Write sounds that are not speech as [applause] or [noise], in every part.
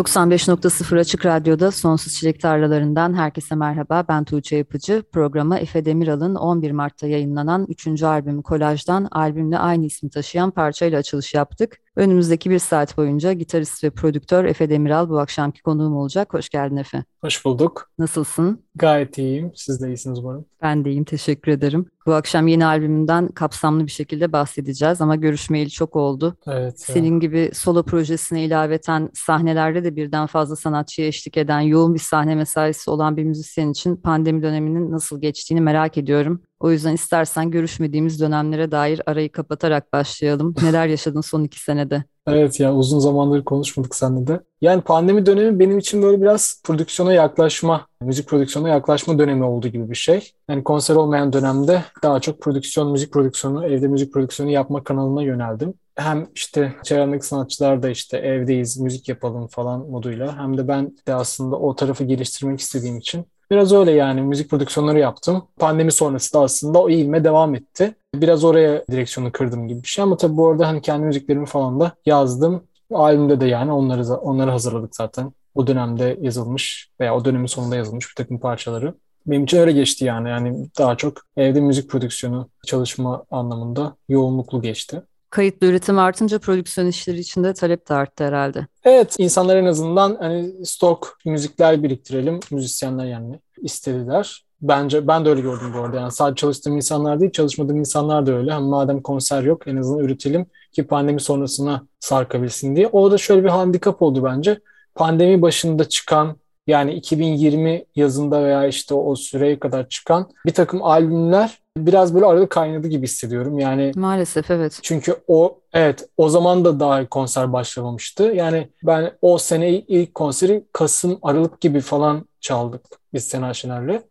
95.0 Açık Radyo'da Sonsuz Çilek Tarlalarından herkese merhaba. Ben Tuğçe Yapıcı. Programa Efe Demiral'ın 11 Mart'ta yayınlanan 3. albümü Kolaj'dan albümle aynı ismi taşıyan parçayla açılış yaptık. Önümüzdeki bir saat boyunca gitarist ve prodüktör Efe Demiral bu akşamki konuğum olacak. Hoş geldin Efe. Hoş bulduk. Nasılsın? Gayet iyiyim. Siz de iyisiniz umarım. Ben de iyiyim. Teşekkür ederim. Bu akşam yeni albümünden kapsamlı bir şekilde bahsedeceğiz ama görüşmeyeli çok oldu. Evet. Senin ya. gibi solo projesine ilaveten sahnelerde de birden fazla sanatçıya eşlik eden yoğun bir sahne mesaisi olan bir müzisyen için pandemi döneminin nasıl geçtiğini merak ediyorum. O yüzden istersen görüşmediğimiz dönemlere dair arayı kapatarak başlayalım. [laughs] Neler yaşadın son iki senede? Evet ya uzun zamandır konuşmadık seninle de. Yani pandemi dönemi benim için böyle biraz prodüksiyona yaklaşma, müzik prodüksiyona yaklaşma dönemi oldu gibi bir şey. Yani konser olmayan dönemde daha çok prodüksiyon, müzik prodüksiyonu, evde müzik prodüksiyonu yapma kanalına yöneldim. Hem işte çevremdeki sanatçılar da işte evdeyiz, müzik yapalım falan moduyla hem de ben de aslında o tarafı geliştirmek istediğim için Biraz öyle yani müzik prodüksiyonları yaptım. Pandemi sonrası da aslında o eğilme devam etti. Biraz oraya direksiyonu kırdım gibi bir şey ama tabii bu arada hani kendi müziklerimi falan da yazdım. Albümde de yani onları onları hazırladık zaten. O dönemde yazılmış veya o dönemin sonunda yazılmış bir takım parçaları. Benim için öyle geçti yani. Yani daha çok evde müzik prodüksiyonu çalışma anlamında yoğunluklu geçti. Kayıtlı üretim artınca prodüksiyon işleri için de talep de arttı herhalde. Evet, insanlar en azından hani stok müzikler biriktirelim, müzisyenler yani istediler. Bence ben de öyle gördüm bu arada. Yani sadece çalıştığım insanlar değil, çalışmadığım insanlar da öyle. Hani madem konser yok en azından üretelim ki pandemi sonrasına sarkabilsin diye. O da şöyle bir handikap oldu bence. Pandemi başında çıkan yani 2020 yazında veya işte o süreye kadar çıkan bir takım albümler biraz böyle arada kaynadı gibi hissediyorum. Yani maalesef evet. Çünkü o evet o zaman da daha konser başlamamıştı. Yani ben o sene ilk konseri Kasım Aralık gibi falan çaldık biz Sena Şener'le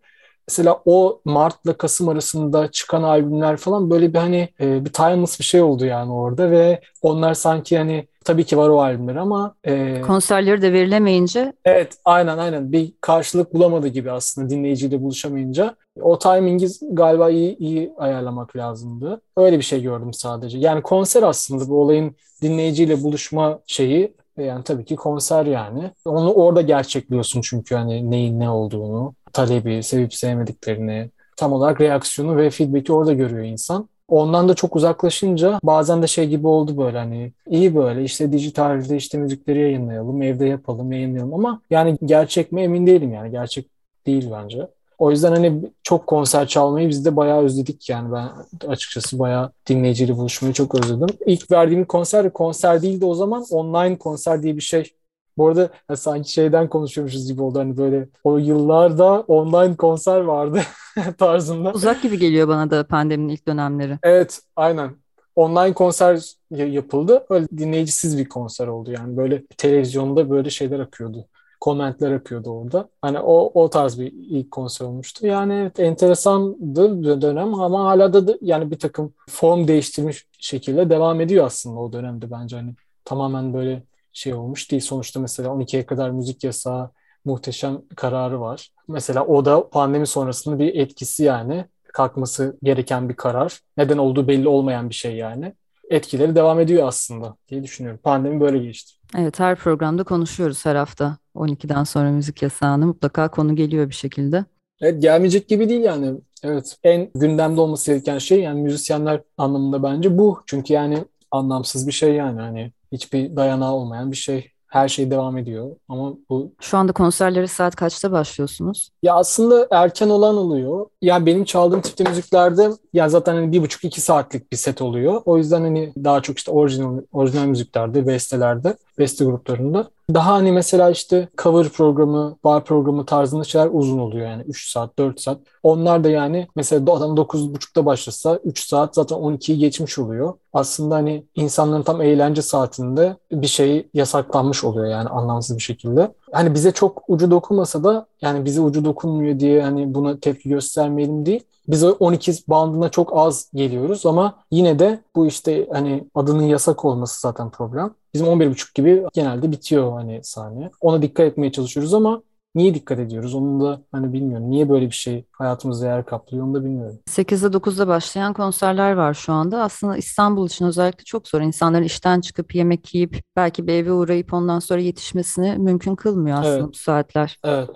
mesela o Mart'la Kasım arasında çıkan albümler falan böyle bir hani e, bir timeless bir şey oldu yani orada ve onlar sanki hani tabii ki var o albümler ama e, konserleri de verilemeyince evet aynen aynen bir karşılık bulamadı gibi aslında dinleyiciyle buluşamayınca o timingi galiba iyi iyi ayarlamak lazımdı. Öyle bir şey gördüm sadece. Yani konser aslında bu olayın dinleyiciyle buluşma şeyi yani tabii ki konser yani. Onu orada gerçekliyorsun çünkü hani neyin ne olduğunu talebi, sevip sevmediklerini, tam olarak reaksiyonu ve feedback'i orada görüyor insan. Ondan da çok uzaklaşınca bazen de şey gibi oldu böyle hani iyi böyle işte dijitalde işte müzikleri yayınlayalım, evde yapalım, yayınlayalım ama yani gerçek mi emin değilim yani gerçek değil bence. O yüzden hani çok konser çalmayı biz de bayağı özledik yani ben açıkçası bayağı dinleyiciyle buluşmayı çok özledim. İlk verdiğim konser konser değildi o zaman online konser diye bir şey bu arada ya sanki şeyden konuşuyormuşuz gibi oldu. Hani böyle o yıllarda online konser vardı [laughs] tarzında. Uzak gibi geliyor bana da pandeminin ilk dönemleri. Evet aynen. Online konser yapıldı. Öyle dinleyicisiz bir konser oldu yani. Böyle televizyonda böyle şeyler akıyordu. Komentler akıyordu orada. Hani o o tarz bir ilk konser olmuştu. Yani evet enteresandı bir dönem ama hala da yani bir takım form değiştirmiş şekilde devam ediyor aslında o dönemde bence hani tamamen böyle şey olmuş değil. Sonuçta mesela 12'ye kadar müzik yasağı muhteşem kararı var. Mesela o da pandemi sonrasında bir etkisi yani. Kalkması gereken bir karar. Neden olduğu belli olmayan bir şey yani. Etkileri devam ediyor aslında diye düşünüyorum. Pandemi böyle geçti. Evet her programda konuşuyoruz her hafta. 12'den sonra müzik yasağını mutlaka konu geliyor bir şekilde. Evet gelmeyecek gibi değil yani. Evet en gündemde olması gereken şey yani müzisyenler anlamında bence bu. Çünkü yani anlamsız bir şey yani hani hiçbir dayanağı olmayan bir şey. Her şey devam ediyor ama bu... Şu anda konserleri saat kaçta başlıyorsunuz? Ya aslında erken olan oluyor. Yani benim çaldığım tipte müziklerde ya zaten hani bir buçuk iki saatlik bir set oluyor. O yüzden hani daha çok işte orijinal, orijinal müziklerde, bestelerde, beste gruplarında Daha hani mesela işte cover programı, bar programı tarzında şeyler uzun oluyor yani 3 saat, 4 saat. Onlar da yani mesela adam 9.30'da başlasa 3 saat zaten 12'yi geçmiş oluyor. Aslında hani insanların tam eğlence saatinde bir şey yasaklanmış oluyor yani anlamsız bir şekilde. Hani bize çok ucu dokunmasa da yani bize ucu dokunmuyor diye hani buna tepki göstermeyelim değil. Biz o 12 bandına çok az geliyoruz ama yine de bu işte hani adının yasak olması zaten problem. Bizim 11.30 gibi genelde bitiyor hani sahne. Ona dikkat etmeye çalışıyoruz ama Niye dikkat ediyoruz? Onu da hani bilmiyorum. Niye böyle bir şey hayatımızda yer kaplıyor onu da bilmiyorum. 8'de 9'da başlayan konserler var şu anda. Aslında İstanbul için özellikle çok zor. İnsanların işten çıkıp yemek yiyip belki bir eve uğrayıp ondan sonra yetişmesini mümkün kılmıyor aslında Evet. bu saatler. Evet.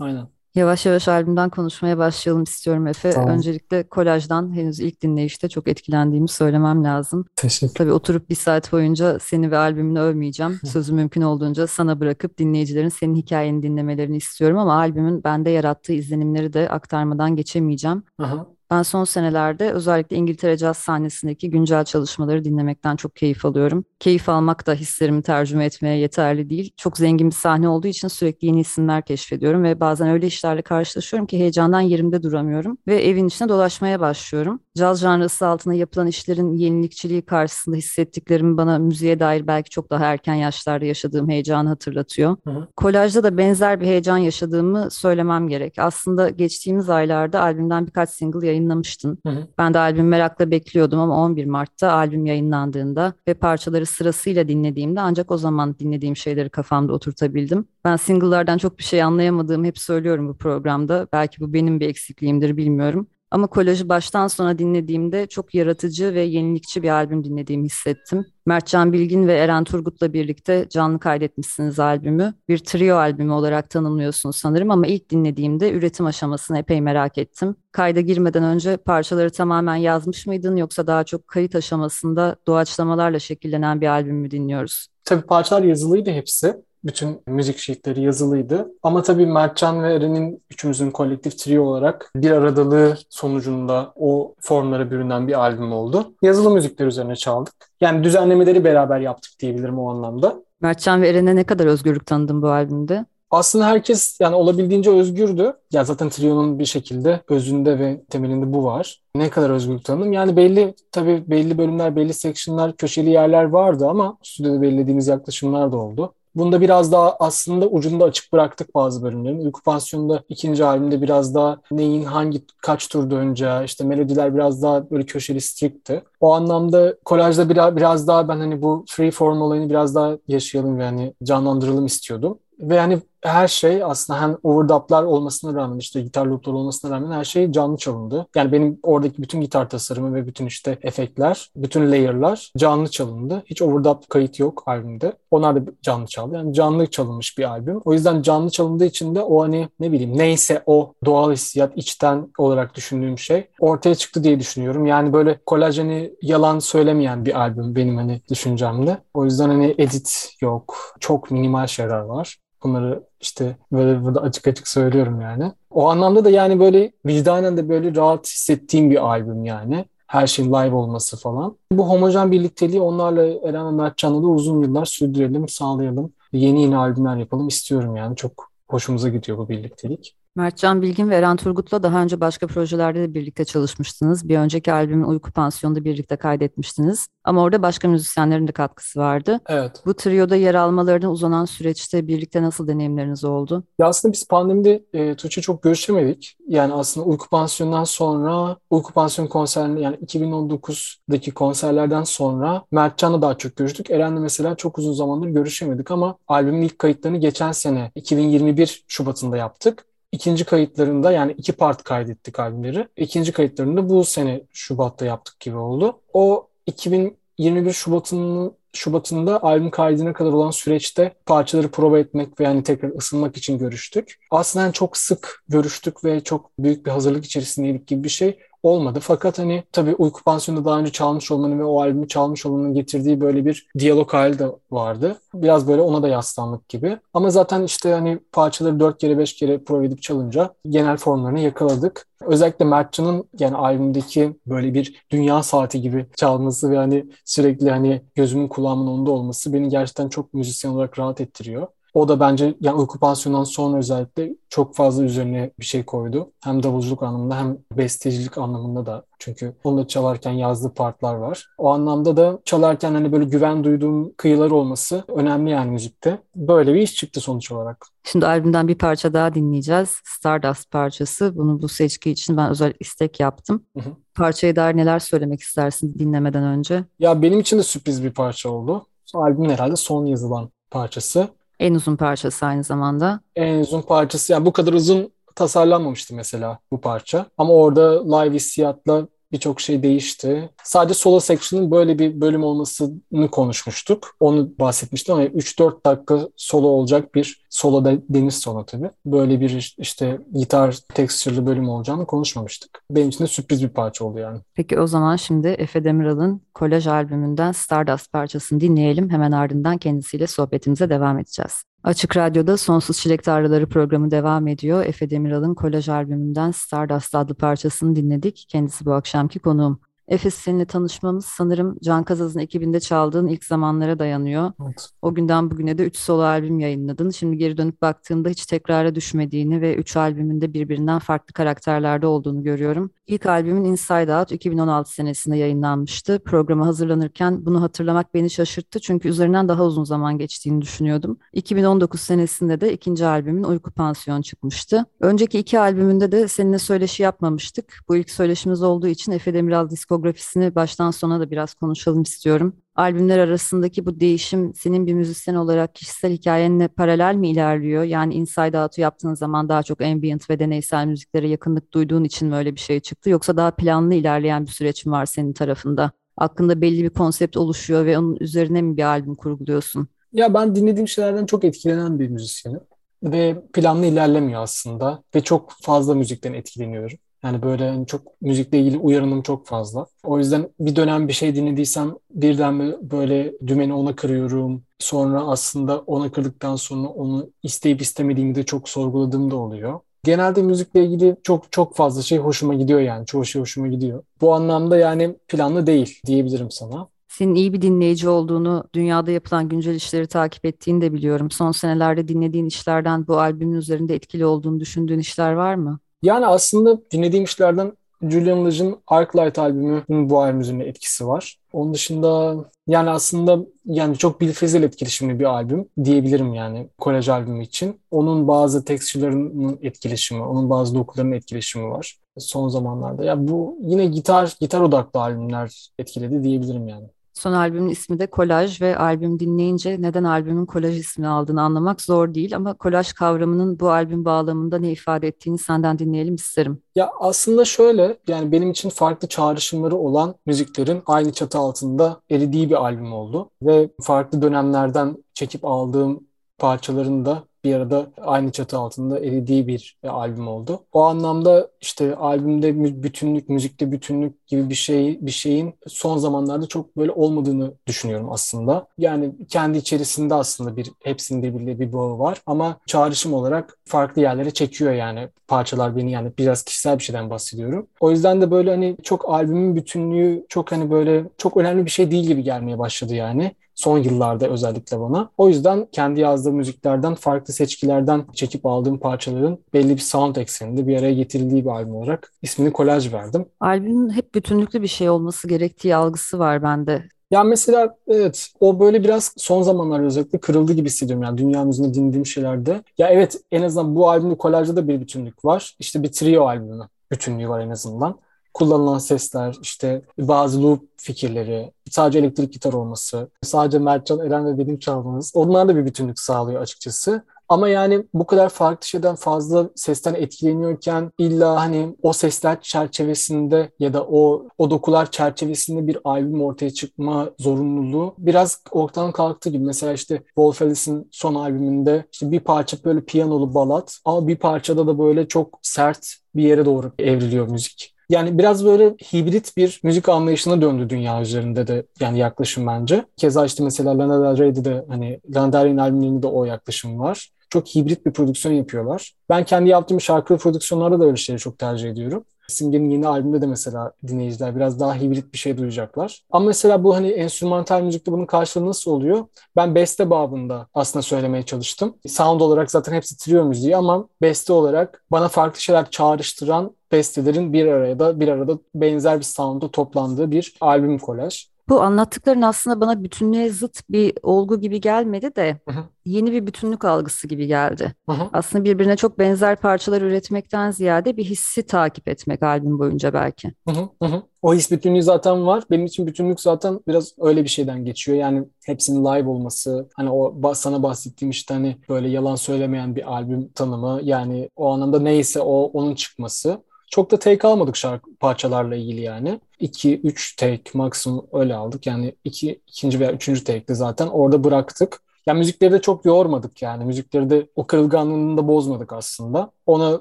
Aynen. Yavaş yavaş albümden konuşmaya başlayalım istiyorum Efe. Tamam. Öncelikle kolajdan henüz ilk dinleyişte çok etkilendiğimi söylemem lazım. Teşekkür Tabii oturup bir saat boyunca seni ve albümünü övmeyeceğim. Sözü mümkün olduğunca sana bırakıp dinleyicilerin senin hikayeni dinlemelerini istiyorum ama albümün bende yarattığı izlenimleri de aktarmadan geçemeyeceğim. Aha. Ben son senelerde özellikle İngiltere caz sahnesindeki güncel çalışmaları dinlemekten çok keyif alıyorum. Keyif almak da hislerimi tercüme etmeye yeterli değil. Çok zengin bir sahne olduğu için sürekli yeni isimler keşfediyorum ve bazen öyle işlerle karşılaşıyorum ki heyecandan yerimde duramıyorum ve evin içine dolaşmaya başlıyorum. Caz janrısı altında yapılan işlerin yenilikçiliği karşısında hissettiklerimi bana müziğe dair belki çok daha erken yaşlarda yaşadığım heyecanı hatırlatıyor. Hı hı. Kolajda da benzer bir heyecan yaşadığımı söylemem gerek. Aslında geçtiğimiz aylarda albümden birkaç single yayınlamıştın. Hı hı. Ben de albüm merakla bekliyordum ama 11 Mart'ta albüm yayınlandığında ve parçaları sırasıyla dinlediğimde ancak o zaman dinlediğim şeyleri kafamda oturtabildim. Ben single'lardan çok bir şey anlayamadığımı hep söylüyorum bu programda. Belki bu benim bir eksikliğimdir bilmiyorum. Ama kolajı baştan sona dinlediğimde çok yaratıcı ve yenilikçi bir albüm dinlediğimi hissettim. Mertcan Bilgin ve Eren Turgut'la birlikte canlı kaydetmişsiniz albümü. Bir trio albümü olarak tanımlıyorsunuz sanırım ama ilk dinlediğimde üretim aşamasını epey merak ettim. Kayda girmeden önce parçaları tamamen yazmış mıydın yoksa daha çok kayıt aşamasında doğaçlamalarla şekillenen bir albüm mü dinliyoruz? Tabii parçalar yazılıydı hepsi. Bütün müzik sheetleri yazılıydı. Ama tabii Mertcan ve Eren'in üçümüzün kolektif trio olarak bir aradalığı sonucunda o formlara bürünen bir albüm oldu. Yazılı müzikler üzerine çaldık. Yani düzenlemeleri beraber yaptık diyebilirim o anlamda. Mertcan ve Eren'e ne kadar özgürlük tanıdın bu albümde? Aslında herkes yani olabildiğince özgürdü. Ya zaten Trio'nun bir şekilde özünde ve temelinde bu var. Ne kadar özgürlük tanıdım? Yani belli tabii belli bölümler, belli sectionlar, köşeli yerler vardı ama stüdyoda belirlediğimiz yaklaşımlar da oldu. Bunda biraz daha aslında ucunda açık bıraktık bazı bölümlerin. Uyku Pansiyonu'nda ikinci albümde biraz daha neyin hangi kaç tur döneceği, işte melodiler biraz daha böyle köşeli strict'ti. O anlamda kolajda biraz, biraz daha ben hani bu free form olayını biraz daha yaşayalım ve hani canlandıralım istiyordum. Ve hani her şey aslında hem overdub'lar olmasına rağmen işte gitar loop'lar olmasına rağmen her şey canlı çalındı. Yani benim oradaki bütün gitar tasarımı ve bütün işte efektler, bütün layer'lar canlı çalındı. Hiç overdub kayıt yok albümde. Onlar da canlı çaldı. Yani canlı çalınmış bir albüm. O yüzden canlı çalındığı için de o hani ne bileyim neyse o doğal hissiyat içten olarak düşündüğüm şey ortaya çıktı diye düşünüyorum. Yani böyle kolajeni yalan söylemeyen bir albüm benim hani düşüncemde. O yüzden hani edit yok. Çok minimal şeyler var. Bunları işte böyle burada açık açık söylüyorum yani. O anlamda da yani böyle vicdanen de böyle rahat hissettiğim bir albüm yani. Her şeyin live olması falan. Bu homojen birlikteliği onlarla Eren ve Mertcan'la da uzun yıllar sürdürelim, sağlayalım. Yeni yeni albümler yapalım istiyorum yani. Çok hoşumuza gidiyor bu birliktelik. Mertcan Bilgin ve Eren Turgut'la daha önce başka projelerde de birlikte çalışmıştınız. Bir önceki albümün Uyku Pansiyonu'nda birlikte kaydetmiştiniz. Ama orada başka müzisyenlerin de katkısı vardı. Evet. Bu trioda yer almalarına uzanan süreçte birlikte nasıl deneyimleriniz oldu? Ya aslında biz pandemide e, Tuğçe çok görüşemedik. Yani aslında Uyku Pansiyonu'ndan sonra Uyku Pansiyon konserinde yani 2019'daki konserlerden sonra Mertcan'la daha çok görüştük. Eren'le mesela çok uzun zamandır görüşemedik ama albümün ilk kayıtlarını geçen sene 2021 Şubat'ında yaptık. İkinci kayıtlarında yani iki part kaydettik albümleri. İkinci kayıtlarında bu sene Şubat'ta yaptık gibi oldu. O 2021 Şubat'ın Şubat'ında albüm kaydına kadar olan süreçte parçaları prova etmek ve yani tekrar ısınmak için görüştük. Aslında çok sık görüştük ve çok büyük bir hazırlık içerisindeydik gibi bir şey olmadı. Fakat hani tabii Uyku Pansiyonu'nda daha önce çalmış olmanın ve o albümü çalmış olmanın getirdiği böyle bir diyalog hali de vardı. Biraz böyle ona da yaslandık gibi. Ama zaten işte hani parçaları dört kere beş kere prova edip çalınca genel formlarını yakaladık. Özellikle Mertcan'ın yani albümdeki böyle bir dünya saati gibi çalması ve hani sürekli hani gözümün kulağımın onda olması beni gerçekten çok müzisyen olarak rahat ettiriyor. O da bence yani uyku pansiyonundan sonra özellikle çok fazla üzerine bir şey koydu. Hem davulculuk anlamında hem bestecilik anlamında da. Çünkü onu da çalarken yazdığı partlar var. O anlamda da çalarken hani böyle güven duyduğum kıyılar olması önemli yani müzikte. Böyle bir iş çıktı sonuç olarak. Şimdi albümden bir parça daha dinleyeceğiz. Stardust parçası. Bunu bu seçki için ben özel istek yaptım. Hı hı. Parçaya dair neler söylemek istersin dinlemeden önce? Ya benim için de sürpriz bir parça oldu. Albümün herhalde son yazılan parçası. En uzun parçası aynı zamanda. En uzun parçası. Yani bu kadar uzun tasarlanmamıştı mesela bu parça. Ama orada live hissiyatla birçok şey değişti. Sadece solo section'ın böyle bir bölüm olmasını konuşmuştuk. Onu bahsetmiştim ama 3-4 dakika solo olacak bir solo de, deniz solo tabii. Böyle bir işte gitar texture'lı bölüm olacağını konuşmamıştık. Benim için de sürpriz bir parça oldu yani. Peki o zaman şimdi Efe Demiral'ın Kolaj albümünden Stardust parçasını dinleyelim. Hemen ardından kendisiyle sohbetimize devam edeceğiz. Açık Radyo'da Sonsuz Çilek Tarlaları programı devam ediyor. Efe Demiral'ın Kolaj albümünden Stardust adlı parçasını dinledik. Kendisi bu akşamki konuğum. Efes seninle tanışmamız sanırım Can Kazaz'ın ekibinde çaldığın ilk zamanlara dayanıyor. Evet. O günden bugüne de 3 solo albüm yayınladın. Şimdi geri dönüp baktığımda hiç tekrara düşmediğini ve 3 albümünde birbirinden farklı karakterlerde olduğunu görüyorum. İlk albümün Inside Out 2016 senesinde yayınlanmıştı. Programa hazırlanırken bunu hatırlamak beni şaşırttı çünkü üzerinden daha uzun zaman geçtiğini düşünüyordum. 2019 senesinde de ikinci albümün Uyku Pansiyon çıkmıştı. Önceki iki albümünde de seninle söyleşi yapmamıştık. Bu ilk söyleşimiz olduğu için Efe Demiral diskografisini baştan sona da biraz konuşalım istiyorum. Albümler arasındaki bu değişim senin bir müzisyen olarak kişisel hikayenle paralel mi ilerliyor? Yani Inside Out'u yaptığın zaman daha çok ambient ve deneysel müziklere yakınlık duyduğun için mi öyle bir şey çıktı? Yoksa daha planlı ilerleyen bir süreç mi var senin tarafında? Aklında belli bir konsept oluşuyor ve onun üzerine mi bir albüm kurguluyorsun? Ya ben dinlediğim şeylerden çok etkilenen bir müzisyenim ve planlı ilerlemiyor aslında ve çok fazla müzikten etkileniyorum. Yani böyle hani çok müzikle ilgili uyarınım çok fazla. O yüzden bir dönem bir şey dinlediysem birden böyle dümeni ona kırıyorum. Sonra aslında ona kırdıktan sonra onu isteyip istemediğimi de çok sorguladığım da oluyor. Genelde müzikle ilgili çok çok fazla şey hoşuma gidiyor yani. Çoğu şey hoşuma gidiyor. Bu anlamda yani planlı değil diyebilirim sana. Senin iyi bir dinleyici olduğunu, dünyada yapılan güncel işleri takip ettiğini de biliyorum. Son senelerde dinlediğin işlerden bu albümün üzerinde etkili olduğunu düşündüğün işler var mı? Yani aslında dinlediğim işlerden Julian Lage'ın Arclight albümünün bu albüm üzerinde etkisi var. Onun dışında yani aslında yani çok bilfezel etkileşimli bir albüm diyebilirim yani kolej albümü için. Onun bazı tekstürlerinin etkileşimi, onun bazı dokularının etkileşimi var son zamanlarda. Ya bu yine gitar gitar odaklı albümler etkiledi diyebilirim yani. Son albümün ismi de Kolaj ve albüm dinleyince neden albümün kolaj ismini aldığını anlamak zor değil ama kolaj kavramının bu albüm bağlamında ne ifade ettiğini senden dinleyelim isterim. Ya aslında şöyle yani benim için farklı çağrışımları olan müziklerin aynı çatı altında eridiği bir albüm oldu ve farklı dönemlerden çekip aldığım parçaların da bir arada aynı çatı altında eridiği bir e, albüm oldu. O anlamda işte albümde bütünlük, müzikte bütünlük gibi bir şey bir şeyin son zamanlarda çok böyle olmadığını düşünüyorum aslında. Yani kendi içerisinde aslında bir hepsinde bir bir bağı var ama çağrışım olarak farklı yerlere çekiyor yani parçalar beni yani biraz kişisel bir şeyden bahsediyorum. O yüzden de böyle hani çok albümün bütünlüğü çok hani böyle çok önemli bir şey değil gibi gelmeye başladı yani son yıllarda özellikle bana. O yüzden kendi yazdığım müziklerden farklı seçkilerden çekip aldığım parçaların belli bir sound ekseninde bir araya getirildiği bir albüm olarak ismini kolaj verdim. Albümün hep bütünlüklü bir şey olması gerektiği algısı var bende. Ya mesela evet o böyle biraz son zamanlarda özellikle kırıldı gibi hissediyorum yani dünya müziğinde dinlediğim şeylerde. Ya evet en azından bu albümde kolajda da bir bütünlük var. İşte bir trio albümü bütünlüğü var en azından kullanılan sesler, işte bazı loop fikirleri, sadece elektrik gitar olması, sadece Mertcan Eren ve benim çalmamız onlar da bir bütünlük sağlıyor açıkçası. Ama yani bu kadar farklı şeyden fazla sesten etkileniyorken illa hani o sesler çerçevesinde ya da o o dokular çerçevesinde bir albüm ortaya çıkma zorunluluğu biraz ortadan kalktı gibi. Mesela işte Wolf Alice'in son albümünde işte bir parça böyle piyanolu balat ama bir parçada da böyle çok sert bir yere doğru evriliyor müzik. Yani biraz böyle hibrit bir müzik anlayışına döndü dünya üzerinde de yani yaklaşım bence. Keza işte mesela Lana Del Rey'de de hani Lana Del Rey'in albümlerinde de o yaklaşım var. Çok hibrit bir prodüksiyon yapıyorlar. Ben kendi yaptığım şarkı prodüksiyonlarda da öyle şeyleri çok tercih ediyorum. Simge'nin yeni albümde de mesela dinleyiciler biraz daha hibrit bir şey duyacaklar. Ama mesela bu hani enstrümantal müzikte bunun karşılığı nasıl oluyor? Ben beste babında aslında söylemeye çalıştım. Sound olarak zaten hepsi trio müziği ama beste olarak bana farklı şeyler çağrıştıran bestelerin bir arada bir arada benzer bir sound'u toplandığı bir albüm kolaj. Bu anlattıkların aslında bana bütünlüğe zıt bir olgu gibi gelmedi de hı hı. yeni bir bütünlük algısı gibi geldi. Hı hı. Aslında birbirine çok benzer parçalar üretmekten ziyade bir hissi takip etmek albüm boyunca belki. Hı hı hı. O his bütünlüğü zaten var. Benim için bütünlük zaten biraz öyle bir şeyden geçiyor. Yani hepsinin live olması, hani o sana bahsettiğim işte hani böyle yalan söylemeyen bir albüm tanımı. Yani o anlamda neyse o onun çıkması. Çok da take almadık şarkı parçalarla ilgili yani. 2-3 take maksimum öyle aldık. Yani iki, ikinci veya üçüncü take'de zaten orada bıraktık. Yani müzikleri de çok yormadık yani. Müzikleri de o kırılganlığını da bozmadık aslında. Ona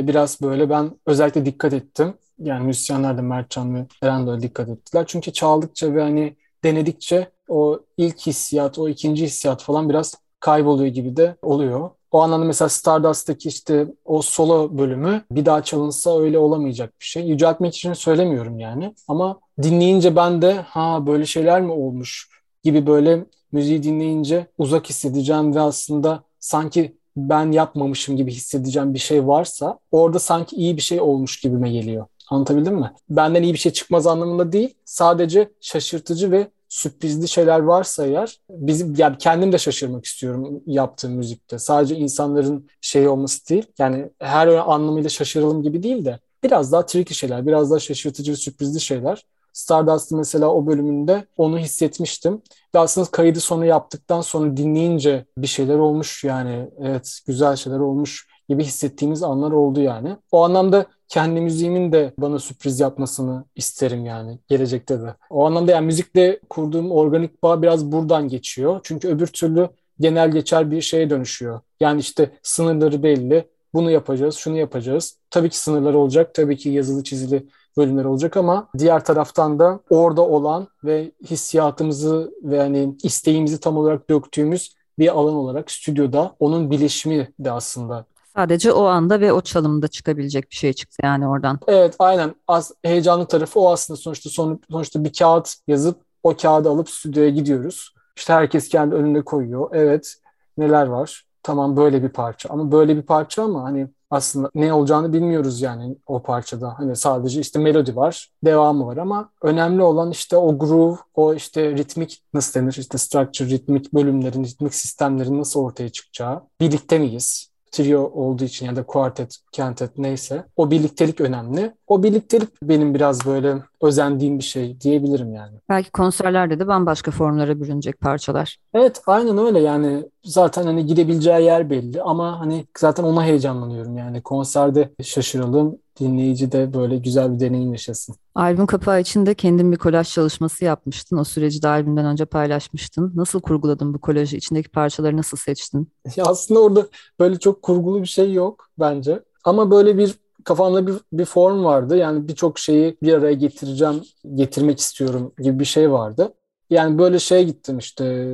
biraz böyle ben özellikle dikkat ettim. Yani müzisyenler de Mertcan ve Eren de dikkat ettiler. Çünkü çaldıkça ve hani denedikçe o ilk hissiyat, o ikinci hissiyat falan biraz kayboluyor gibi de oluyor. O anlamda mesela Stardust'taki işte o solo bölümü bir daha çalınsa öyle olamayacak bir şey. Yüceltmek için söylemiyorum yani. Ama dinleyince ben de ha böyle şeyler mi olmuş gibi böyle müziği dinleyince uzak hissedeceğim ve aslında sanki ben yapmamışım gibi hissedeceğim bir şey varsa orada sanki iyi bir şey olmuş gibime geliyor. Anlatabildim mi? Benden iyi bir şey çıkmaz anlamında değil. Sadece şaşırtıcı ve sürprizli şeyler varsa eğer bizim yani kendim de şaşırmak istiyorum yaptığım müzikte. Sadece insanların şey olması değil. Yani her anlamıyla şaşıralım gibi değil de biraz daha tricky şeyler, biraz daha şaşırtıcı sürprizli şeyler. Stardust'ın mesela o bölümünde onu hissetmiştim. Ve aslında kaydı sonu yaptıktan sonra dinleyince bir şeyler olmuş yani evet güzel şeyler olmuş gibi hissettiğimiz anlar oldu yani. O anlamda kendi müziğimin de bana sürpriz yapmasını isterim yani gelecekte de. O anlamda yani müzikle kurduğum organik bağ biraz buradan geçiyor. Çünkü öbür türlü genel geçer bir şeye dönüşüyor. Yani işte sınırları belli. Bunu yapacağız, şunu yapacağız. Tabii ki sınırlar olacak. Tabii ki yazılı çizili bölümler olacak ama diğer taraftan da orada olan ve hissiyatımızı ve hani isteğimizi tam olarak döktüğümüz bir alan olarak stüdyoda onun bilişimi de aslında Sadece o anda ve o çalımda çıkabilecek bir şey çıktı yani oradan. Evet aynen. Az, heyecanlı tarafı o aslında sonuçta son, sonuçta bir kağıt yazıp o kağıdı alıp stüdyoya gidiyoruz. İşte herkes kendi önüne koyuyor. Evet neler var? Tamam böyle bir parça ama böyle bir parça ama hani aslında ne olacağını bilmiyoruz yani o parçada. Hani sadece işte melodi var, devamı var ama önemli olan işte o groove, o işte ritmik nasıl denir? İşte structure, ritmik bölümlerin, ritmik sistemlerin nasıl ortaya çıkacağı. Birlikte miyiz? Trio olduğu için ya da quartet, kentet neyse o birliktelik önemli. O birliktelik benim biraz böyle özendiğim bir şey diyebilirim yani. Belki konserlerde de bambaşka formlara bürünecek parçalar. Evet aynen öyle yani zaten hani gidebileceği yer belli ama hani zaten ona heyecanlanıyorum yani konserde şaşıralım dinleyici de böyle güzel bir deneyim yaşasın. Albüm kapağı için de kendin bir kolaj çalışması yapmıştın. O süreci de albümden önce paylaşmıştın. Nasıl kurguladın bu kolajı? İçindeki parçaları nasıl seçtin? [laughs] Ya aslında orada böyle çok kurgulu bir şey yok bence. Ama böyle bir kafamda bir, bir form vardı. Yani birçok şeyi bir araya getireceğim, getirmek istiyorum gibi bir şey vardı. Yani böyle şeye gittim işte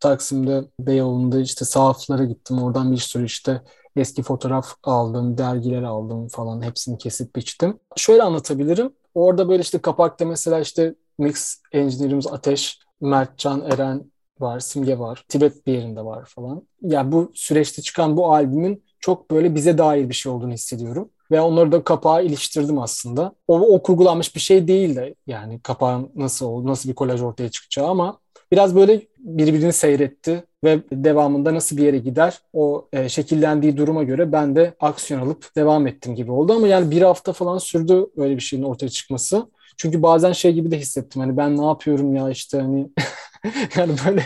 Taksim'de Beyoğlu'nda işte sahaflara gittim. Oradan bir sürü işte eski fotoğraf aldım, dergiler aldım falan hepsini kesip biçtim. Şöyle anlatabilirim. Orada böyle işte kapakta mesela işte mix engineer'imiz Ateş, Mertcan, Eren var, Simge var, Tibet bir yerinde var falan. Ya yani bu süreçte çıkan bu albümün çok böyle bize dair bir şey olduğunu hissediyorum. Ve onları da kapağa iliştirdim aslında. O, o kurgulanmış bir şey değil de yani kapağın nasıl nasıl bir kolaj ortaya çıkacağı ama biraz böyle birbirini seyretti ve devamında nasıl bir yere gider o e, şekillendiği duruma göre ben de aksiyon alıp devam ettim gibi oldu ama yani bir hafta falan sürdü öyle bir şeyin ortaya çıkması. Çünkü bazen şey gibi de hissettim hani ben ne yapıyorum ya işte hani [laughs] yani böyle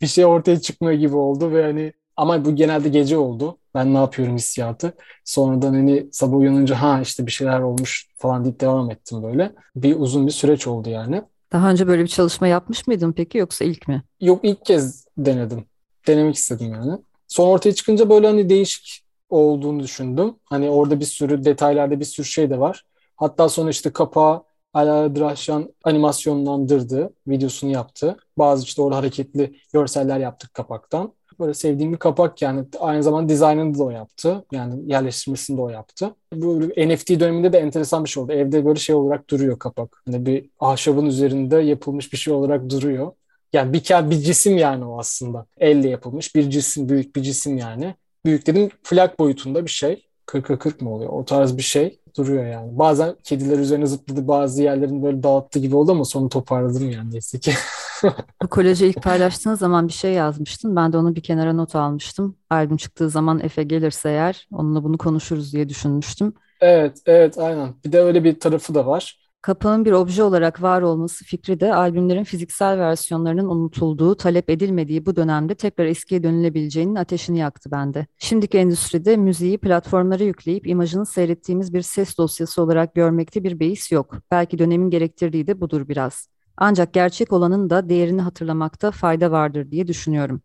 bir şey ortaya çıkmıyor gibi oldu ve hani ama bu genelde gece oldu. Ben ne yapıyorum hissiyatı. Sonradan hani sabah uyanınca ha işte bir şeyler olmuş falan deyip devam ettim böyle. Bir uzun bir süreç oldu yani. Daha önce böyle bir çalışma yapmış mıydın peki yoksa ilk mi? Yok ilk kez denedim. Denemek istedim yani. Son ortaya çıkınca böyle hani değişik olduğunu düşündüm. Hani orada bir sürü detaylarda bir sürü şey de var. Hatta sonra işte kapağı Ala Drahşan animasyonlandırdı, videosunu yaptı. Bazı işte orada hareketli görseller yaptık kapaktan. Böyle sevdiğim bir kapak yani. Aynı zamanda dizaynını da o yaptı. Yani yerleştirmesini de o yaptı. Bu NFT döneminde de enteresan bir şey oldu. Evde böyle şey olarak duruyor kapak. Hani bir ahşabın üzerinde yapılmış bir şey olarak duruyor. Yani bir, bir cisim yani o aslında. Elle yapılmış bir cisim, büyük bir cisim yani. Büyük dedim flak boyutunda bir şey. 40'a 40 mı oluyor? O tarz bir şey duruyor yani. Bazen kediler üzerine zıpladı bazı yerlerini böyle dağıttı gibi oldu ama sonra toparladım yani neyse ki. [laughs] Bu kolajı ilk paylaştığın zaman bir şey yazmıştın. Ben de onu bir kenara not almıştım. Albüm çıktığı zaman Efe gelirse eğer onunla bunu konuşuruz diye düşünmüştüm. Evet, evet aynen. Bir de öyle bir tarafı da var. Kapağın bir obje olarak var olması fikri de albümlerin fiziksel versiyonlarının unutulduğu, talep edilmediği bu dönemde tekrar eskiye dönülebileceğinin ateşini yaktı bende. Şimdiki endüstride müziği platformlara yükleyip imajını seyrettiğimiz bir ses dosyası olarak görmekte bir beis yok. Belki dönemin gerektirdiği de budur biraz. Ancak gerçek olanın da değerini hatırlamakta fayda vardır diye düşünüyorum.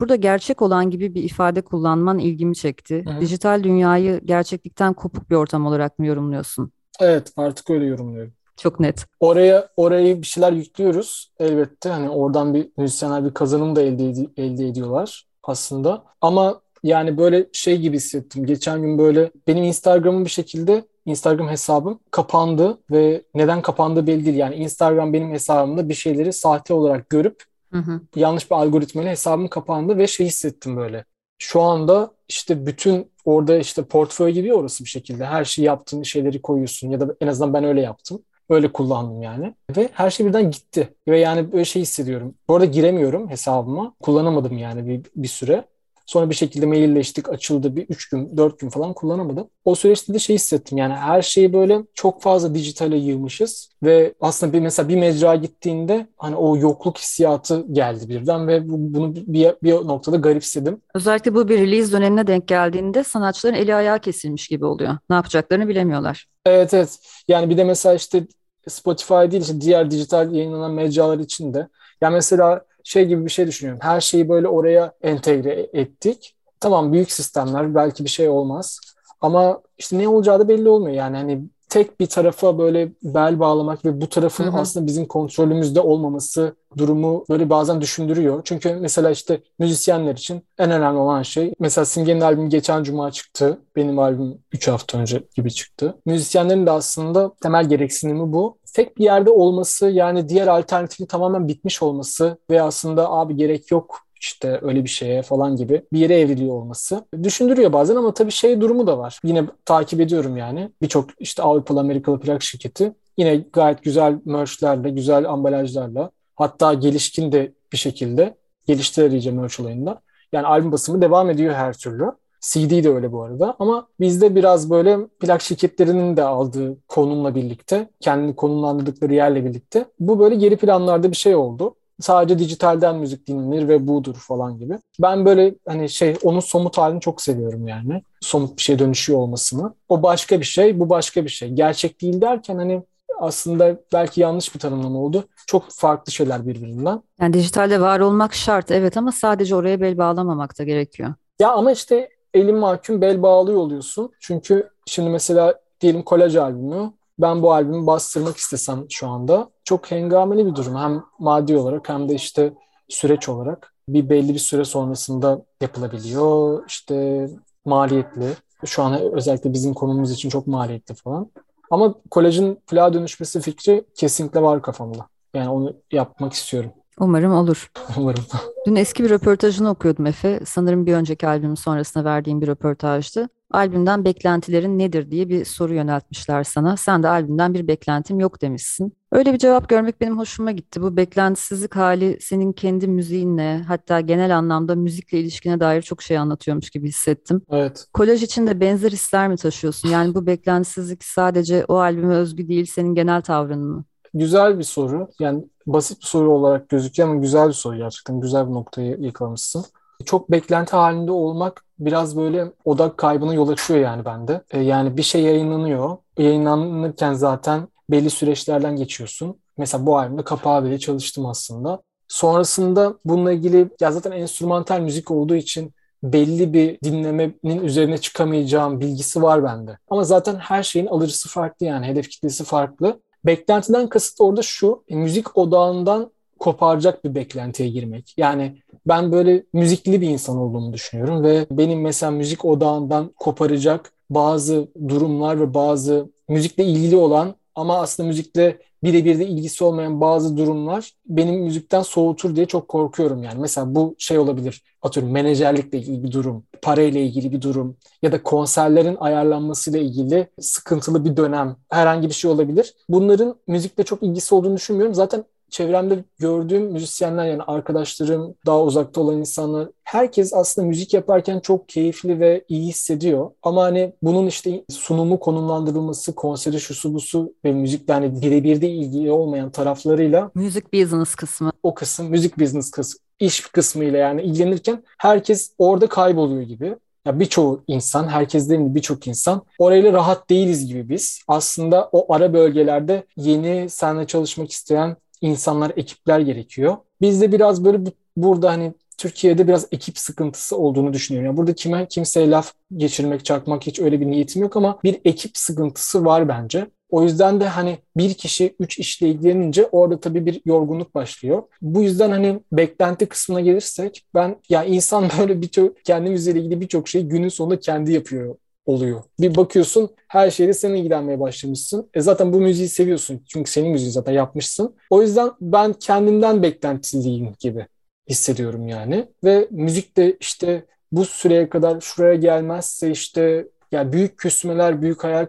Burada gerçek olan gibi bir ifade kullanman ilgimi çekti. Hı. Dijital dünyayı gerçeklikten kopuk bir ortam olarak mı yorumluyorsun? Evet, artık öyle yorumluyorum. Çok net. Oraya orayı bir şeyler yüklüyoruz elbette. Hani oradan bir müzisyenler bir kazanım da elde, ed- elde ediyorlar aslında. Ama yani böyle şey gibi hissettim. Geçen gün böyle benim Instagram'ım bir şekilde Instagram hesabım kapandı ve neden kapandığı belli değil. Yani Instagram benim hesabımda bir şeyleri sahte olarak görüp hı hı. yanlış bir algoritmayla hesabım kapandı ve şey hissettim böyle. Şu anda işte bütün orada işte portföy gibi orası bir şekilde. Her şeyi yaptığın şeyleri koyuyorsun ya da en azından ben öyle yaptım. Öyle kullandım yani. Ve her şey birden gitti. Ve yani böyle şey hissediyorum. Bu arada giremiyorum hesabıma. Kullanamadım yani bir, bir süre. Sonra bir şekilde mailleştik, açıldı. Bir üç gün, dört gün falan kullanamadım. O süreçte de şey hissettim yani her şeyi böyle çok fazla dijitale yığmışız ve aslında bir mesela bir mecra gittiğinde hani o yokluk hissiyatı geldi birden ve bunu bir, bir noktada garipsedim. Özellikle bu bir release dönemine denk geldiğinde sanatçıların eli ayağı kesilmiş gibi oluyor. Ne yapacaklarını bilemiyorlar. Evet evet. Yani bir de mesela işte Spotify değil işte diğer dijital yayınlanan mecralar için de. Yani mesela şey gibi bir şey düşünüyorum. Her şeyi böyle oraya entegre ettik. Tamam büyük sistemler belki bir şey olmaz. Ama işte ne olacağı da belli olmuyor. Yani hani tek bir tarafa böyle bel bağlamak ve bu tarafın Hı-hı. aslında bizim kontrolümüzde olmaması durumu böyle bazen düşündürüyor. Çünkü mesela işte müzisyenler için en önemli olan şey mesela Simge'nin albümü geçen cuma çıktı. Benim albüm 3 hafta önce gibi çıktı. Müzisyenlerin de aslında temel gereksinimi bu. Tek bir yerde olması yani diğer alternatifin tamamen bitmiş olması ve aslında abi gerek yok işte öyle bir şeye falan gibi bir yere evriliyor olması düşündürüyor bazen ama tabii şey durumu da var. Yine takip ediyorum yani. Birçok işte Avrupalı Amerikalı plak şirketi yine gayet güzel merchlerle, güzel ambalajlarla hatta gelişkin de bir şekilde geliştiler iyice merch olayında. Yani albüm basımı devam ediyor her türlü. CD de öyle bu arada ama bizde biraz böyle plak şirketlerinin de aldığı konumla birlikte, kendini konumlandırdıkları yerle birlikte bu böyle geri planlarda bir şey oldu sadece dijitalden müzik dinlenir ve budur falan gibi. Ben böyle hani şey onun somut halini çok seviyorum yani. Somut bir şey dönüşüyor olmasını. O başka bir şey, bu başka bir şey. Gerçek değil derken hani aslında belki yanlış bir tanımlama oldu. Çok farklı şeyler birbirinden. Yani dijitalde var olmak şart evet ama sadece oraya bel bağlamamak da gerekiyor. Ya ama işte elin mahkum bel bağlıyor oluyorsun. Çünkü şimdi mesela diyelim kolaj albümü ben bu albümü bastırmak istesem şu anda çok hengameli bir durum. Hem maddi olarak hem de işte süreç olarak bir belli bir süre sonrasında yapılabiliyor. İşte maliyetli. Şu an özellikle bizim konumuz için çok maliyetli falan. Ama kolajın plağa dönüşmesi fikri kesinlikle var kafamda. Yani onu yapmak istiyorum. Umarım olur. [laughs] Umarım. Dün eski bir röportajını okuyordum Efe. Sanırım bir önceki albümün sonrasında verdiğim bir röportajdı. Albümden beklentilerin nedir diye bir soru yöneltmişler sana. Sen de albümden bir beklentim yok demişsin. Öyle bir cevap görmek benim hoşuma gitti. Bu beklentisizlik hali senin kendi müziğinle hatta genel anlamda müzikle ilişkine dair çok şey anlatıyormuş gibi hissettim. Evet. Kolaj için de benzer hisler mi taşıyorsun? Yani bu beklentisizlik sadece o albüme özgü değil senin genel tavrın mı? Güzel bir soru. Yani basit bir soru olarak gözüküyor ama güzel bir soru gerçekten. Güzel bir noktayı yakalamışsın. Çok beklenti halinde olmak biraz böyle odak kaybına yol açıyor yani bende. E, yani bir şey yayınlanıyor. Yayınlanırken zaten belli süreçlerden geçiyorsun. Mesela bu albümde kapağı bile çalıştım aslında. Sonrasında bununla ilgili ya zaten enstrümantal müzik olduğu için belli bir dinlemenin üzerine çıkamayacağım bilgisi var bende. Ama zaten her şeyin alıcısı farklı yani hedef kitlesi farklı. Beklentiden kasıt orada şu, müzik odağından koparacak bir beklentiye girmek. Yani Ben böyle müzikli bir insan olduğumu düşünüyorum ve benim mesela müzik odağından koparacak bazı durumlar ve bazı müzikle ilgili olan ama aslında müzikle birebir de ilgisi olmayan bazı durumlar benim müzikten soğutur diye çok korkuyorum yani. Mesela bu şey olabilir. Atıyorum menajerlikle ilgili bir durum, parayla ilgili bir durum ya da konserlerin ayarlanmasıyla ilgili sıkıntılı bir dönem herhangi bir şey olabilir. Bunların müzikle çok ilgisi olduğunu düşünmüyorum. Zaten çevremde gördüğüm müzisyenler yani arkadaşlarım, daha uzakta olan insanlar herkes aslında müzik yaparken çok keyifli ve iyi hissediyor. Ama hani bunun işte sunumu konumlandırılması, konseri şusu busu ve müzikle hani birebir de ilgili olmayan taraflarıyla müzik business kısmı. O kısım müzik business kısmı iş kısmıyla yani ilgilenirken herkes orada kayboluyor gibi. Ya birçoğu insan, herkes değil birçok insan orayla rahat değiliz gibi biz. Aslında o ara bölgelerde yeni seninle çalışmak isteyen insanlar, ekipler gerekiyor. Bizde biraz böyle bu, burada hani Türkiye'de biraz ekip sıkıntısı olduğunu düşünüyorum. Yani burada kime kimseye laf geçirmek, çakmak hiç öyle bir niyetim yok ama bir ekip sıkıntısı var bence. O yüzden de hani bir kişi üç işle ilgilenince orada tabii bir yorgunluk başlıyor. Bu yüzden hani beklenti kısmına gelirsek ben ya insan [laughs] böyle birçok kendi müziğiyle ilgili birçok şeyi günün sonunda kendi yapıyor oluyor. Bir bakıyorsun her şeyde senin ilgilenmeye başlamışsın. E zaten bu müziği seviyorsun. Çünkü senin müziği zaten yapmışsın. O yüzden ben kendimden beklentiliyim gibi hissediyorum yani. Ve müzik de işte bu süreye kadar şuraya gelmezse işte yani büyük küsmeler, büyük hayal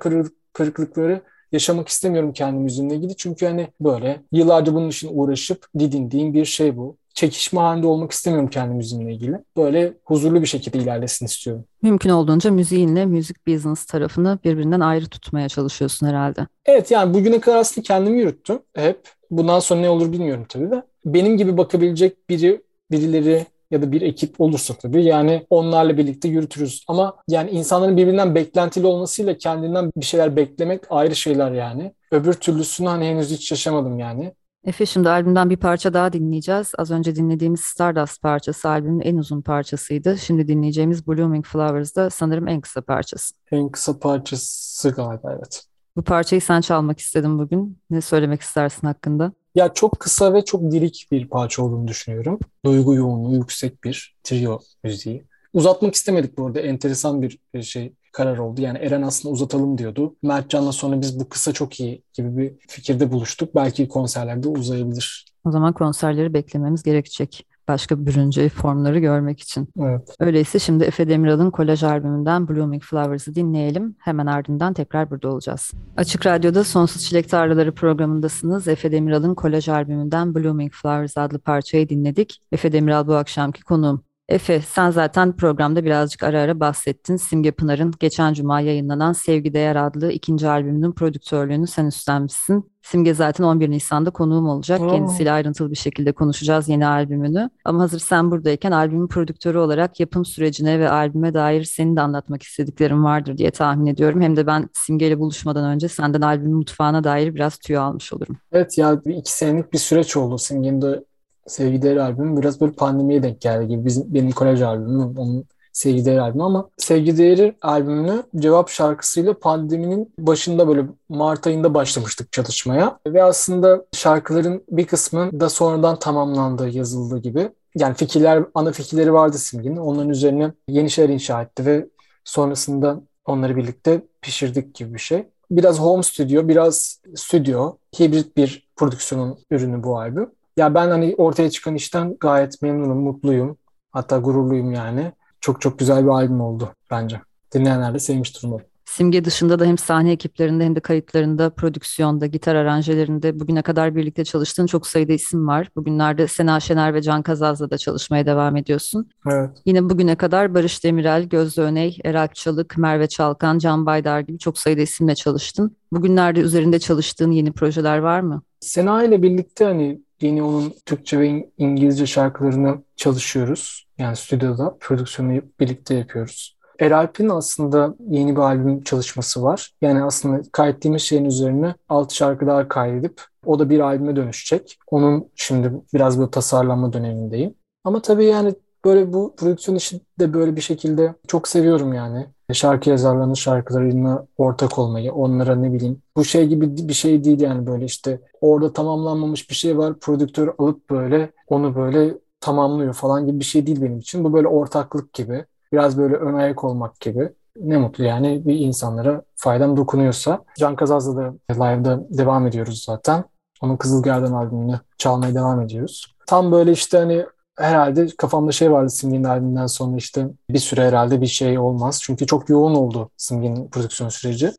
kırıklıkları yaşamak istemiyorum kendi müziğimle ilgili. Çünkü hani böyle yıllarca bunun için uğraşıp didindiğim bir şey bu çekişme halinde olmak istemiyorum kendi müziğimle ilgili. Böyle huzurlu bir şekilde ilerlesin istiyorum. Mümkün olduğunca müziğinle müzik business tarafını birbirinden ayrı tutmaya çalışıyorsun herhalde. Evet yani bugüne kadar aslında kendimi yürüttüm hep. Bundan sonra ne olur bilmiyorum tabii de. Benim gibi bakabilecek biri birileri ya da bir ekip olursa tabii yani onlarla birlikte yürütürüz. Ama yani insanların birbirinden beklentili olmasıyla kendinden bir şeyler beklemek ayrı şeyler yani. Öbür türlüsünü hani henüz hiç yaşamadım yani. Efe şimdi albümden bir parça daha dinleyeceğiz. Az önce dinlediğimiz Stardust parçası albümün en uzun parçasıydı. Şimdi dinleyeceğimiz Blooming Flowers da sanırım en kısa parçası. En kısa parçası galiba evet. Bu parçayı sen çalmak istedim bugün. Ne söylemek istersin hakkında? Ya çok kısa ve çok lirik bir parça olduğunu düşünüyorum. Duygu yoğunluğu yüksek bir trio müziği. Uzatmak istemedik bu arada. Enteresan bir şey karar oldu. Yani Eren aslında uzatalım diyordu. Mertcan'la sonra biz bu kısa çok iyi gibi bir fikirde buluştuk. Belki konserlerde uzayabilir. O zaman konserleri beklememiz gerekecek başka bürünce formları görmek için. Evet. Öyleyse şimdi Efe Demiral'ın kolaj albümünden Blooming Flowers'ı dinleyelim. Hemen ardından tekrar burada olacağız. Açık Radyo'da Sonsuz Çilek Tarlaları programındasınız. Efe Demiral'ın kolaj albümünden Blooming Flowers adlı parçayı dinledik. Efe Demiral bu akşamki konuğum. Efe sen zaten programda birazcık ara ara bahsettin. Simge Pınar'ın geçen cuma yayınlanan Sevgi Değer adlı ikinci albümünün prodüktörlüğünü sen üstlenmişsin. Simge zaten 11 Nisan'da konuğum olacak. Oo. Kendisiyle ayrıntılı bir şekilde konuşacağız yeni albümünü. Ama hazır sen buradayken albümün prodüktörü olarak yapım sürecine ve albüme dair senin de anlatmak istediklerin vardır diye tahmin ediyorum. Hem de ben Simge ile buluşmadan önce senden albümün mutfağına dair biraz tüyo almış olurum. Evet ya iki senelik bir süreç oldu. Simge'nin de Sevgi Değer albümü biraz böyle pandemiye denk geldi gibi. Bizim, benim kolej albümüm, onun Sevgi Değer albümü ama Sevgi Değeri albümünü cevap şarkısıyla pandeminin başında böyle Mart ayında başlamıştık çalışmaya. Ve aslında şarkıların bir kısmı da sonradan tamamlandı, yazıldı gibi. Yani fikirler, ana fikirleri vardı Simge'nin. Onların üzerine yeni şeyler inşa etti ve sonrasında onları birlikte pişirdik gibi bir şey. Biraz home studio, biraz stüdyo, hibrit bir prodüksiyonun ürünü bu albüm. Ya ben hani ortaya çıkan işten gayet memnunum, mutluyum. Hatta gururluyum yani. Çok çok güzel bir albüm oldu bence. Dinleyenler de sevmiş durumda. Simge dışında da hem sahne ekiplerinde hem de kayıtlarında, prodüksiyonda, gitar aranjelerinde bugüne kadar birlikte çalıştığın çok sayıda isim var. Bugünlerde Sena Şener ve Can Kazaz'la da çalışmaya devam ediyorsun. Evet. Yine bugüne kadar Barış Demirel, Gözde Öney, Erak Çalık, Merve Çalkan, Can Baydar gibi çok sayıda isimle çalıştın. Bugünlerde üzerinde çalıştığın yeni projeler var mı? Sena ile birlikte hani yeni onun Türkçe ve İngilizce şarkılarını çalışıyoruz. Yani stüdyoda prodüksiyonu birlikte yapıyoruz. Eralp'in aslında yeni bir albüm çalışması var. Yani aslında kaydettiğimiz şeyin üzerine 6 şarkı daha kaydedip o da bir albüme dönüşecek. Onun şimdi biraz böyle tasarlanma dönemindeyim. Ama tabii yani böyle bu prodüksiyon işi de böyle bir şekilde çok seviyorum yani. Şarkı yazarlarının şarkılarına ortak olmayı, onlara ne bileyim. Bu şey gibi bir şey değil yani böyle işte orada tamamlanmamış bir şey var. Prodüktör alıp böyle onu böyle tamamlıyor falan gibi bir şey değil benim için. Bu böyle ortaklık gibi, biraz böyle ön ayak olmak gibi. Ne mutlu yani bir insanlara faydam dokunuyorsa. Can Kazaz'la da live'da devam ediyoruz zaten. Onun Kızılgerdan albümünü çalmaya devam ediyoruz. Tam böyle işte hani herhalde kafamda şey vardı Simge'nin albümünden sonra işte bir süre herhalde bir şey olmaz. Çünkü çok yoğun oldu Simge'nin prodüksiyon süreci.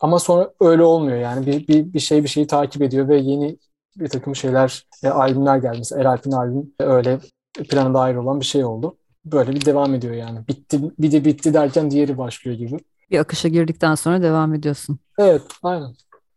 Ama sonra öyle olmuyor yani bir, bir, bir şey bir şeyi takip ediyor ve yeni bir takım şeyler, e, albümler geldi. Mesela Eralp'in albüm öyle planında ayrı olan bir şey oldu. Böyle bir devam ediyor yani. Bitti, bir de bitti derken diğeri başlıyor gibi. Bir akışa girdikten sonra devam ediyorsun. Evet, aynen.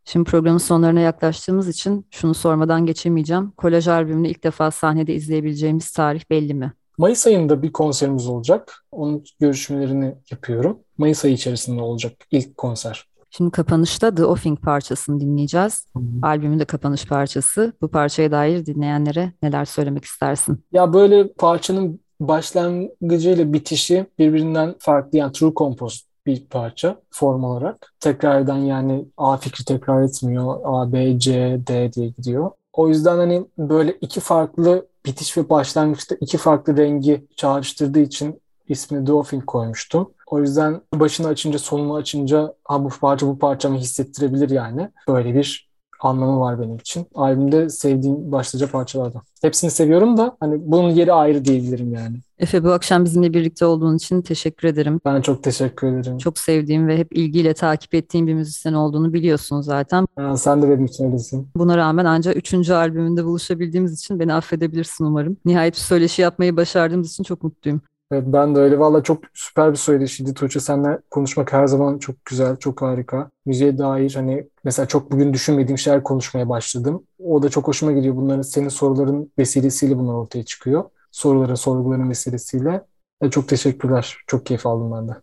Şimdi programın sonlarına yaklaştığımız için şunu sormadan geçemeyeceğim. Kolaj albümünü ilk defa sahnede izleyebileceğimiz tarih belli mi? Mayıs ayında bir konserimiz olacak. Onun görüşmelerini yapıyorum. Mayıs ayı içerisinde olacak ilk konser. Şimdi kapanışta The Offing parçasını dinleyeceğiz. Hı. Albümün de kapanış parçası. Bu parçaya dair dinleyenlere neler söylemek istersin? Ya böyle parçanın başlangıcıyla bitişi birbirinden farklı. Yani True Compost bir parça form olarak. Tekrar eden yani A fikri tekrar etmiyor. A, B, C, D diye gidiyor. O yüzden hani böyle iki farklı bitiş ve başlangıçta iki farklı rengi çağrıştırdığı için ismini Offing koymuştum. O yüzden başını açınca sonunu açınca ha bu parça bu parça mı hissettirebilir yani. Böyle bir anlamı var benim için. Albümde sevdiğim başlıca parçalardan. Hepsini seviyorum da hani bunun yeri ayrı diyebilirim yani. Efe bu akşam bizimle birlikte olduğun için teşekkür ederim. Ben çok teşekkür ederim. Çok sevdiğim ve hep ilgiyle takip ettiğim bir müzisyen olduğunu biliyorsun zaten. Ha, sen de benim için öylesin. Buna rağmen ancak üçüncü albümünde buluşabildiğimiz için beni affedebilirsin umarım. Nihayet bir söyleşi yapmayı başardığımız için çok mutluyum. Evet ben de öyle. Valla çok süper bir söyleşiydi Tuğçe. Seninle konuşmak her zaman çok güzel, çok harika. Müziğe dair hani mesela çok bugün düşünmediğim şeyler konuşmaya başladım. O da çok hoşuma gidiyor. Bunların senin soruların vesilesiyle bunlar ortaya çıkıyor. Soruların, sorguların vesilesiyle. E, çok teşekkürler. Çok keyif aldım ben de.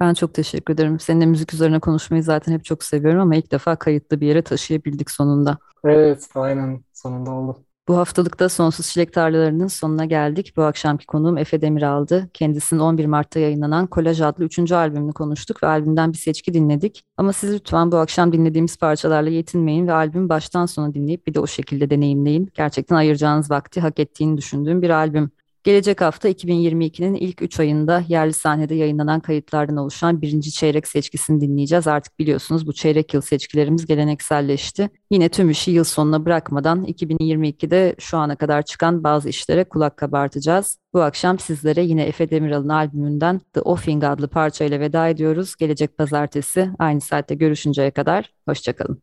Ben çok teşekkür ederim. Seninle müzik üzerine konuşmayı zaten hep çok seviyorum ama ilk defa kayıtlı bir yere taşıyabildik sonunda. Evet, aynen. Sonunda oldu. Bu haftalıkta Sonsuz Çilek Tarlalarının sonuna geldik. Bu akşamki konuğum Efe Demiral'dı. Kendisinin 11 Mart'ta yayınlanan Kolaj adlı 3. albümünü konuştuk ve albümden bir seçki dinledik. Ama siz lütfen bu akşam dinlediğimiz parçalarla yetinmeyin ve albümü baştan sona dinleyip bir de o şekilde deneyimleyin. Gerçekten ayıracağınız vakti hak ettiğini düşündüğüm bir albüm. Gelecek hafta 2022'nin ilk 3 ayında yerli sahnede yayınlanan kayıtlardan oluşan birinci çeyrek seçkisini dinleyeceğiz. Artık biliyorsunuz bu çeyrek yıl seçkilerimiz gelenekselleşti. Yine tüm işi yıl sonuna bırakmadan 2022'de şu ana kadar çıkan bazı işlere kulak kabartacağız. Bu akşam sizlere yine Efe Demiral'ın albümünden The Offing adlı parçayla veda ediyoruz. Gelecek pazartesi aynı saatte görüşünceye kadar hoşçakalın.